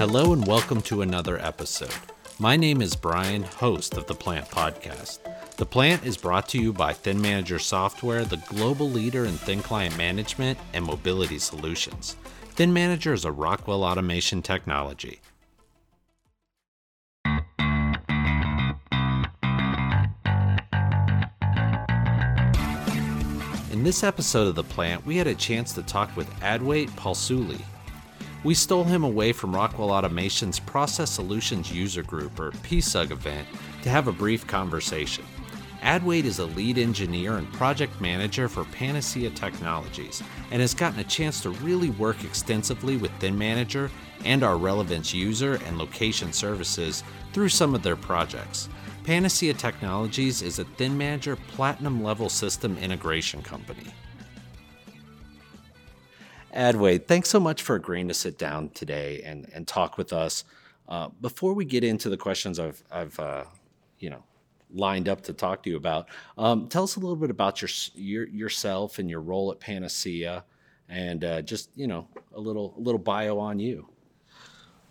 Hello and welcome to another episode. My name is Bryan, host of the Plant Podcast. The Plant is brought to you by Thin Manager Software, the global leader in thin client management and mobility solutions. Thin Manager is a Rockwell automation technology. In this episode of The Plant, we had a chance to talk with Adwait Palsule. We stole him away from Rockwell Automation's Process Solutions User Group, or PSUG event, to have a brief conversation. Adwait is a lead engineer and project manager for Panacea Technologies and has gotten a chance to really work extensively with Thin Manager and our Relevance user and location services through some of their projects. Panacea Technologies is a Thin Manager Platinum level system integration company. Adwait, thanks so much for agreeing to sit down today and, and talk with us. Uh, before we get into the questions I've, I've uh, you know, lined up to talk to you about, um, tell us a little bit about your, your yourself and your role at Panacea, and uh, just you know a little a little bio on you.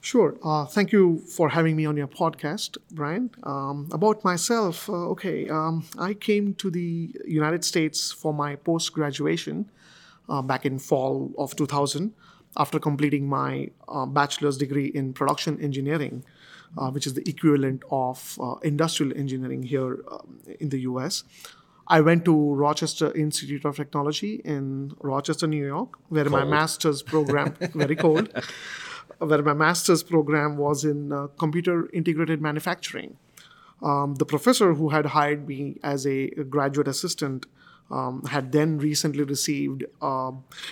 Sure. Uh, thank you for having me on your podcast, Bryan. Um, about myself, uh, okay, um, I came to the United States for my post graduation uh, back in fall of 2000 after completing my uh, bachelor's degree in production engineering, uh, which is the equivalent of uh, industrial engineering here um, in the US. I went to Rochester Institute of Technology in Rochester, New York, where cold. my master's program, very cold, where my master's program was in uh, computer integrated manufacturing. Um, the professor who had hired me as a graduate assistant um, had then recently received uh,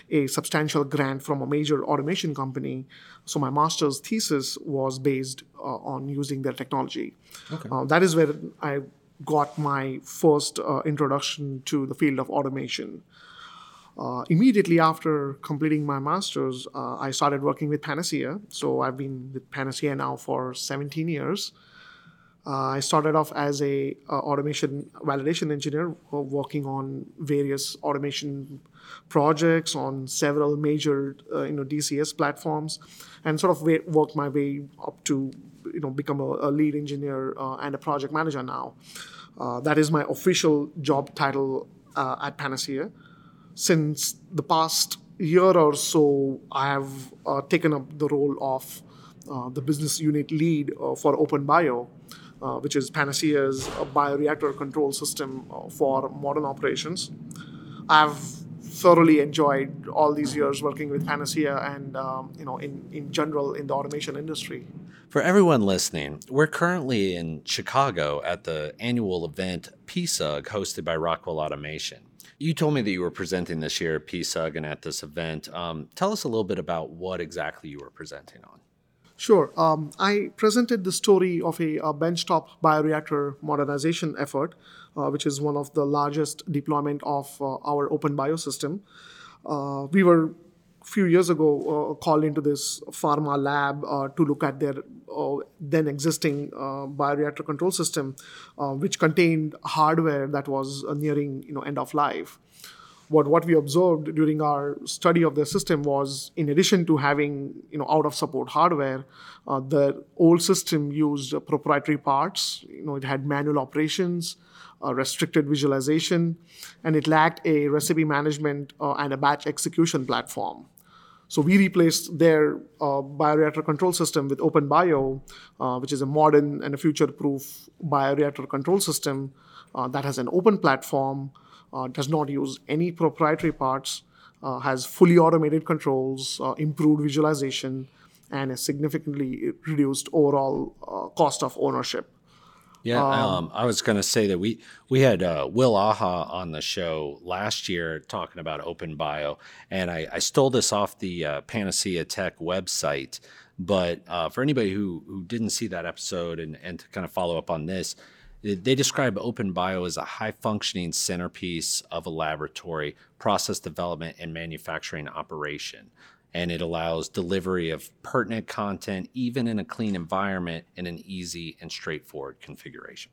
a substantial grant from a major automation company. So my master's thesis was based uh, on using their technology. Okay. Uh, that is where I got my first uh, introduction to the field of automation. Uh, immediately after completing my master's, uh, I started working with Panacea. So I've been with Panacea now for 17 years. Uh, I started off as a uh, automation validation engineer, uh, working on various automation projects on several major, uh, you know, DCS platforms, and sort of worked my way up to, you know, become a, a lead engineer uh, and a project manager now. Uh, that is my official job title at Panacea. Since the past year or so, I have taken up the role of the business unit lead for OpenBio uh, which is Panacea's bioreactor control system uh, for modern operations. I've thoroughly enjoyed all these years working with Panacea and um, you know in, in general in the automation industry. For everyone listening, we're currently in Chicago at the annual event PSUG hosted by Rockwell Automation. You told me that you were presenting this year at PSUG and at this event. Um, tell us a little bit about what exactly you were presenting on. Sure. Um, I presented the story of a, a benchtop bioreactor modernization effort, uh, which is one of the largest deployment of uh, our OpenBio system. Uh, we were a few years ago uh, called into this pharma lab uh, to look at their uh, then existing bioreactor control system, which contained hardware that was nearing you know end of life what, what we observed during our study of the system was in addition to having you know out of support hardware uh, the old system used uh, proprietary parts. You know it had manual operations uh, restricted visualization and it lacked a recipe management uh, and a batch execution platform. So we replaced their uh, bioreactor control system with OpenBio, uh, which is a modern and a future-proof bioreactor control system that has an open platform, does not use any proprietary parts, uh, has fully automated controls, uh, improved visualization, and a significantly reduced overall uh, cost of ownership. Yeah, um, um, I was going to say that we we had uh, Will Aha on the show last year talking about OpenBio, and I, I stole this off the uh, Panacea Tech website. But for anybody who who didn't see that episode and and to kind of follow up on this, they describe OpenBio as a high functioning centerpiece of a laboratory, process development, and manufacturing operation. And it allows delivery of pertinent content, even in a clean environment, in an easy and straightforward configuration.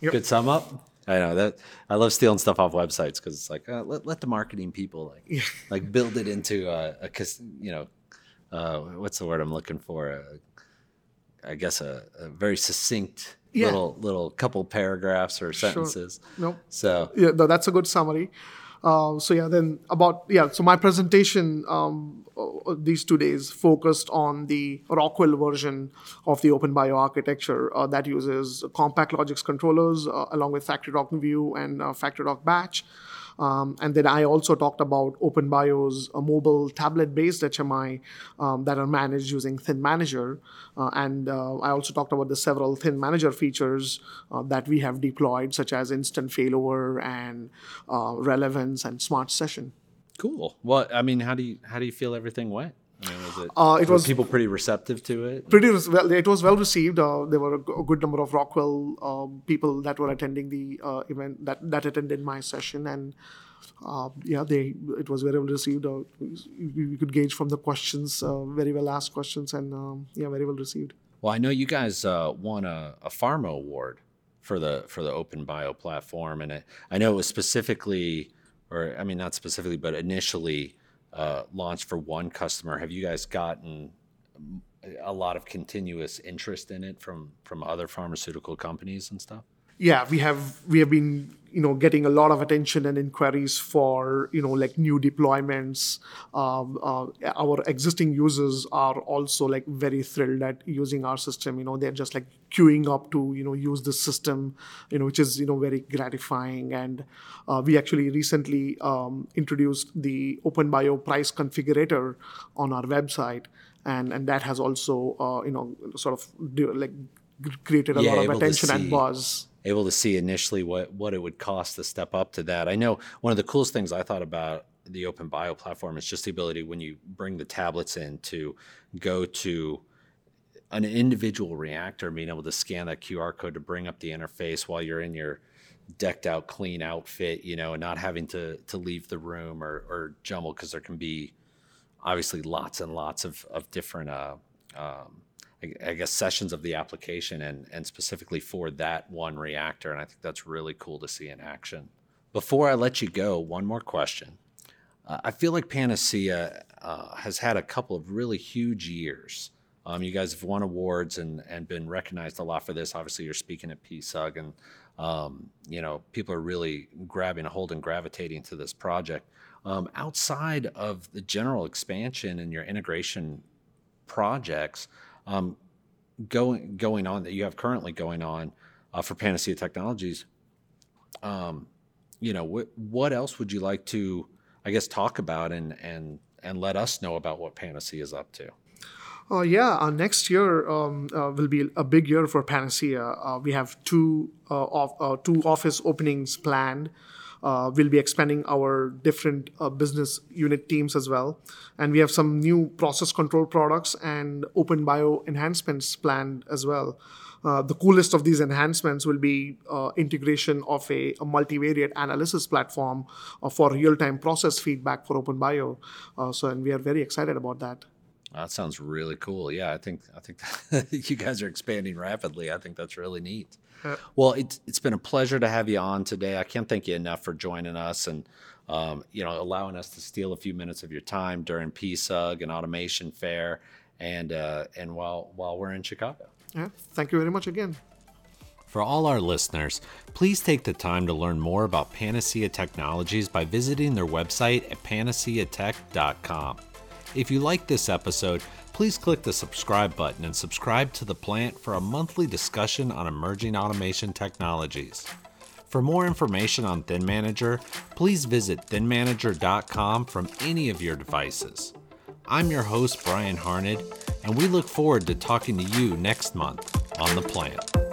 Yep. Good sum up. I know that I love stealing stuff off websites because it's like uh, let, let the marketing people like like build it into a, a you know uh, what's the word I'm looking for? Uh, I guess a, a very succinct Yeah. little little couple paragraphs or sentences. Nope. So yeah, no, that's a good summary. Uh, so yeah, then about yeah. So my presentation um, uh, these two days focused on the Rockwell version of the OpenBio architecture uh, that uses CompactLogix controllers uh, along with FactoryTalk View and uh, FactoryTalk Batch. Um, and then I also talked about OpenBio's uh, mobile tablet-based HMI um, that are managed using Thin Manager, uh, and uh, I also talked about the several Thin Manager features uh, that we have deployed, such as instant failover and uh, relevance and smart session. cool. Well, I mean, how do you how do you feel everything went? I mean, was it, Uh, it was people pretty receptive to it? pretty well. It was well received. Uh, there were a, good number of Rockwell um, people that were attending the uh, event that that attended my session, and uh, yeah, they it was very well received. Uh, we, we could gauge from the questions, uh, very well asked questions, and um, yeah, very well received. Well, I know you guys uh, won a, a Pharma award for the for the OpenBio platform, and it, I know it was specifically, or I mean, not specifically, but initially uh, launched for one customer. Have you guys gotten a lot of continuous interest in it from from other pharmaceutical companies and stuff? Yeah we have we have been you know getting a lot of attention and inquiries for you know like new deployments. Um, uh, our existing users are also like very thrilled at using our system. You know they're just like queuing up to you know use the system you know which is you know very gratifying. And uh, we actually recently um, introduced the OpenBio price configurator on our website. And and that has also uh, you know sort of do- like created a Yeah, lot of attention and buzz able to see initially what what it would cost to step up to that. I know one of the coolest things I thought about the OpenBio platform is just the ability when you bring the tablets in to go to an individual reactor, being able to scan that QR code to bring up the interface while you're in your decked out clean outfit, you know, and not having to to leave the room or, or jumble because there can be obviously lots and lots of, of different uh, um, I, guess sessions of the application and and specifically for that one reactor and I think that's really cool to see in action. Before I let you go, one more question. Uh, I feel like Panacea uh, has had a couple of really huge years. Um, you guys have won awards and, and been recognized a lot for this. Obviously, you're speaking at PSUG, and um, you know people are really grabbing a hold and gravitating to this project. Um, outside of the general expansion and your integration projects um, going going on that you have currently going on uh, for Panacea Technologies, um, you know what what else would you like to I guess talk about and and and let us know about what Panacea is up to. Uh, yeah, uh, next year um, uh, will be a big year for Panacea. Uh, we have two uh, off, uh, two office openings planned. Uh, we'll be expanding our different uh, business unit teams as well, and we have some new process control products and OpenBio enhancements planned as well. Uh, the coolest of these enhancements will be uh, integration of a, a multivariate analysis platform uh, for real-time process feedback for OpenBio. Uh, so, and we are very excited about that. That sounds really cool. Yeah, I think I think you guys are expanding rapidly. I think that's really neat. Uh, Well, it's it's been a pleasure to have you on today. I can't thank you enough for joining us and um, you know allowing us to steal a few minutes of your time during PSUG and Automation Fair, and uh, and while while we're in Chicago. Yeah, thank you very much again. For all our listeners, please take the time to learn more about Panacea Technologies by visiting their website at panaceatech.com. If you like this episode, please click the subscribe button and subscribe to The Plant for a monthly discussion on emerging automation technologies. For more information on Thin Manager, please visit thinmanager.com from any of your devices. I'm your host, Bryan Harned, and we look forward to talking to you next month on The Plant.